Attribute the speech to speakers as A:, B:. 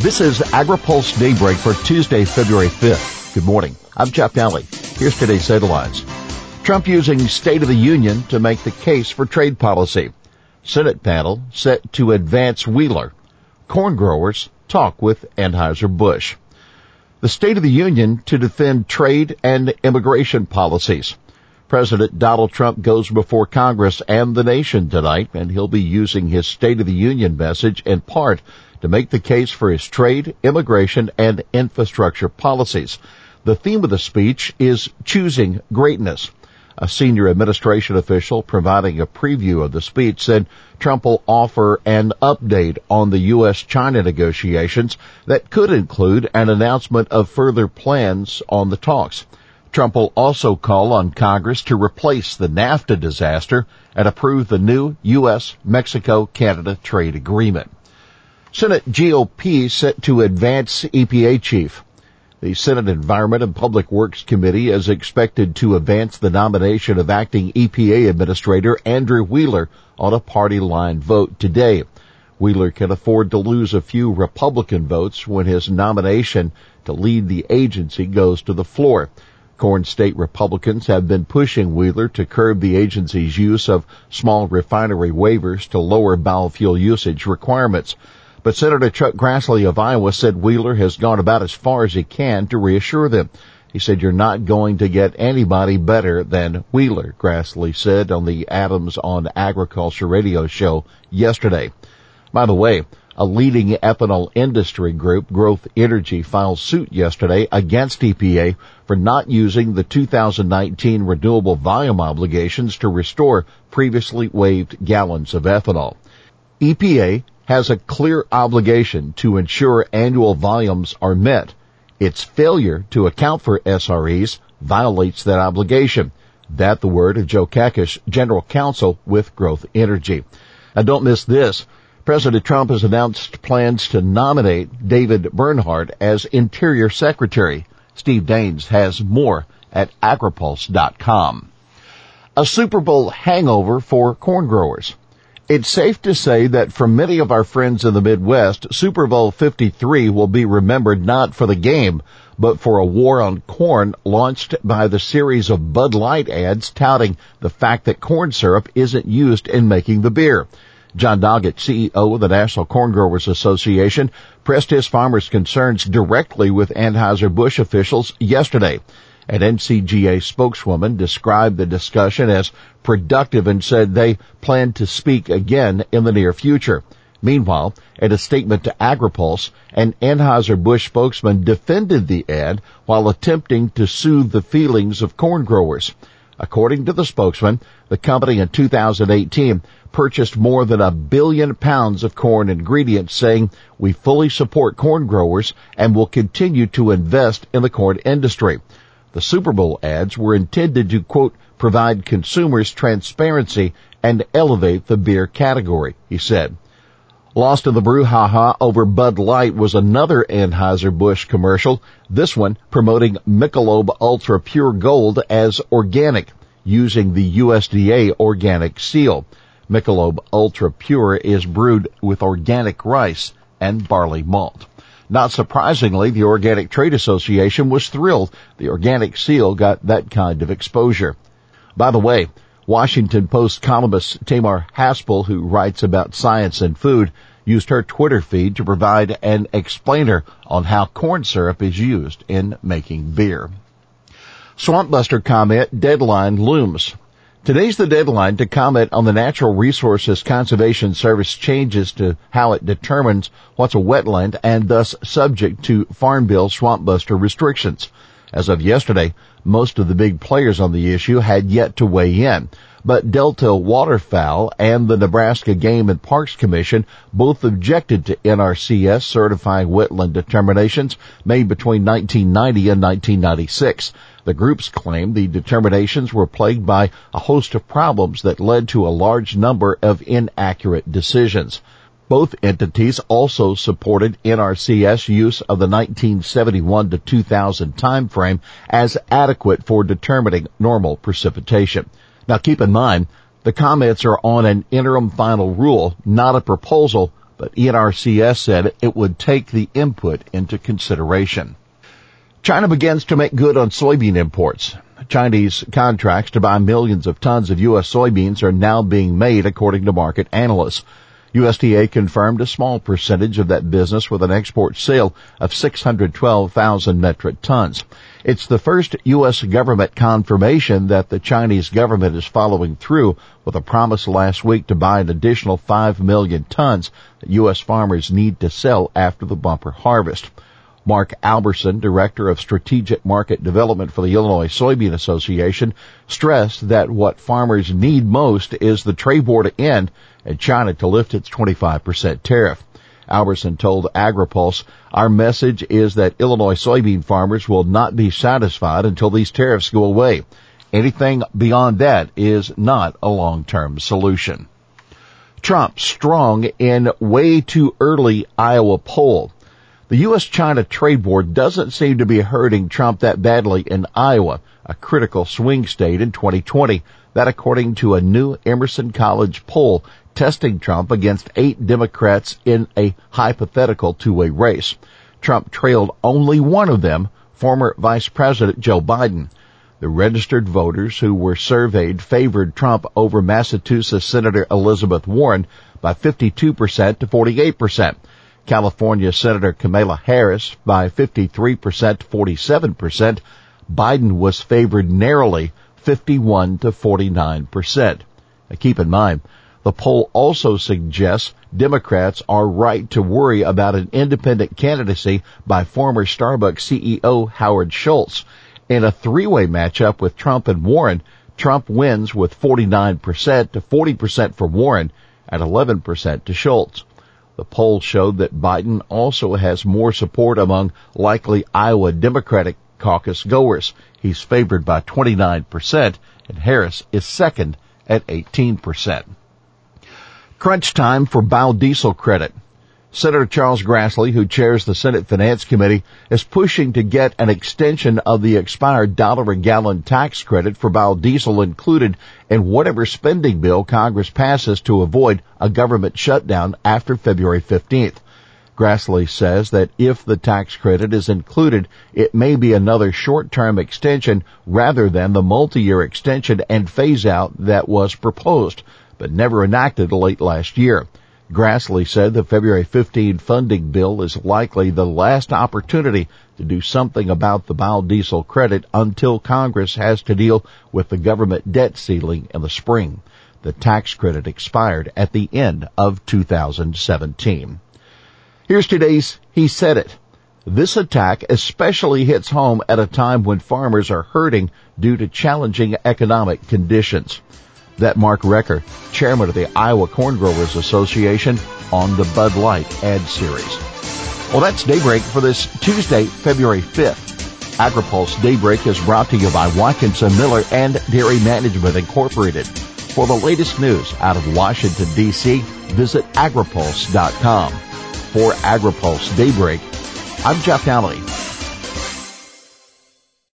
A: This is AgriPulse Daybreak for Tuesday, February 5th. Good morning. I'm Jeff Nalley. Here's today's headlines. Trump using State of the Union to make the case for trade policy. Senate panel set to advance Wheeler. Corn growers talk with Anheuser-Busch. The State of the Union to defend trade and immigration policies. President Donald Trump goes before Congress and the nation tonight, and he'll be using his State of the Union message in part to make the case for his trade, immigration, and infrastructure policies. The theme of the speech is choosing greatness. A senior administration official providing a preview of the speech said Trump will offer an update on the U.S.-China negotiations that could include an announcement of further plans on the talks. Trump will also call on Congress to replace the NAFTA disaster and approve the new U.S.-Mexico-Canada trade agreement. Senate GOP set to advance EPA chief. The Senate Environment and Public Works Committee is expected to advance the nomination of acting EPA Administrator Andrew Wheeler on a party line vote today. Wheeler can afford to lose a few Republican votes when his nomination to lead the agency goes to the floor. Corn state Republicans have been pushing Wheeler to curb the agency's use of small refinery waivers to lower biofuel usage requirements. But Senator Chuck Grassley of Iowa said Wheeler has gone about as far as he can to reassure them. He said, you're not going to get anybody better than Wheeler, Grassley said on the Adams on Agriculture radio show yesterday. By the way, a leading ethanol industry group, Growth Energy, filed suit yesterday against EPA for not using the 2019 renewable volume obligations to restore previously waived gallons of ethanol. EPA has a clear obligation to ensure annual volumes are met. Its failure to account for SREs violates that obligation. That the word of Joe Kakish, General Counsel with Growth Energy. And don't miss this. President Trump has announced plans to nominate David Bernhardt as Interior Secretary. Steve Davies has more at agripulse.com. A Super Bowl hangover for corn growers. It's safe to say that for many of our friends in the Midwest, Super Bowl 53 will be remembered not for the game, but for a war on corn launched by the series of Bud Light ads touting the fact that corn syrup isn't used in making the beer. Jon Doggett, CEO of the National Corn Growers Association, pressed his farmers' concerns directly with Anheuser-Busch officials yesterday. An NCGA spokeswoman described the discussion as productive and said they plan to speak again in the near future. Meanwhile, in a statement to AgriPulse, an Anheuser-Busch spokesman defended the ad while attempting to soothe the feelings of corn growers. According to the spokesman, the company in 2018 purchased more than a billion pounds of corn ingredients saying, we fully support corn growers and will continue to invest in the corn industry. The Super Bowl ads were intended to, quote, provide consumers transparency and elevate the beer category, he said. Lost in the brouhaha over Bud Light was another Anheuser-Busch commercial, this one promoting Michelob Ultra Pure Gold as organic, using the USDA organic seal. Michelob Ultra Pure is brewed with organic rice and barley malt. Not surprisingly, the Organic Trade Association was thrilled the organic seal got that kind of exposure. By the way, Washington Post columnist Tamar Haspel, who writes about science and food, used her Twitter feed to provide an explainer on how corn syrup is used in making beer. Swampbuster comment deadline looms. Today's the deadline to comment on the Natural Resources Conservation Service changes to how it determines what's a wetland and thus subject to Farm Bill swamp buster restrictions. As of yesterday, most of the big players on the issue had yet to weigh in, but Delta Waterfowl and the Nebraska Game and Parks Commission both objected to NRCS certifying wetland determinations made between 1990 and 1996. The groups claim the determinations were plagued by a host of problems that led to a large number of inaccurate decisions. Both entities also supported NRCS use of the 1971 to 2000 timeframe as adequate for determining normal precipitation. Now keep in mind, the comments are on an interim final rule, not a proposal, but NRCS said it would take the input into consideration. China begins to make good on soybean imports. Chinese contracts to buy millions of tons of U.S. soybeans are now being made according to market analysts. USDA confirmed a small percentage of that business with an export sale of 612,000 metric tons. It's the first U.S. government confirmation that the Chinese government is following through with a promise last week to buy an additional 5 million tons that U.S. farmers need to sell after the bumper harvest. Mark Albertson, Director of Strategic Market Development for the Illinois Soybean Association, stressed that what farmers need most is the trade war to end and China to lift its 25% tariff. Albertson told AgriPulse, our message is that Illinois soybean farmers will not be satisfied until these tariffs go away. Anything beyond that is not a long-term solution. Trump strong in way too early Iowa poll. The U.S.-China trade war doesn't seem to be hurting Trump that badly in Iowa, a critical swing state in 2020. That according to a new Emerson College poll testing Trump against eight Democrats in a hypothetical two-way race. Trump trailed only one of them, former Vice President Joe Biden. The registered voters who were surveyed favored Trump over Massachusetts Senator Elizabeth Warren by 52% to 48%. California Senator Kamala Harris by 53% to 47%. Biden was favored narrowly 51 to 49%. Now keep in mind, the poll also suggests Democrats are right to worry about an independent candidacy by former Starbucks CEO Howard Schultz. In a three-way matchup with Trump and Warren, Trump wins with 49% to 40% for Warren and 11% to Schultz. The poll showed that Biden also has more support among likely Iowa Democratic caucus goers. He's favored by 29% and Harris is second at 18%. Crunch time for biodiesel credit. Senator Charles Grassley, who chairs the Senate Finance Committee, is pushing to get an extension of the expired dollar a gallon tax credit for biodiesel included in whatever spending bill Congress passes to avoid a government shutdown after February 15th. Grassley says that if the tax credit is included, it may be another short-term extension rather than the multi-year extension and phase out that was proposed but never enacted late last year. Grassley said the February 15 funding bill is likely the last opportunity to do something about the biodiesel credit until Congress has to deal with the government debt ceiling in the spring. The tax credit expired at the end of 2017. Here's today's He Said It. This attack especially hits home at a time when farmers are hurting due to challenging economic conditions that Mark Recker, chairman of the Iowa Corn Growers Association, on the Bud Light ad series. Well, that's Daybreak for this Tuesday, February 5th. AgriPulse Daybreak is brought to you by Watkinson Miller and Dairy Management Incorporated. For the latest news out of Washington, D.C., visit agripulse.com. For AgriPulse Daybreak, I'm Jeff Nalley.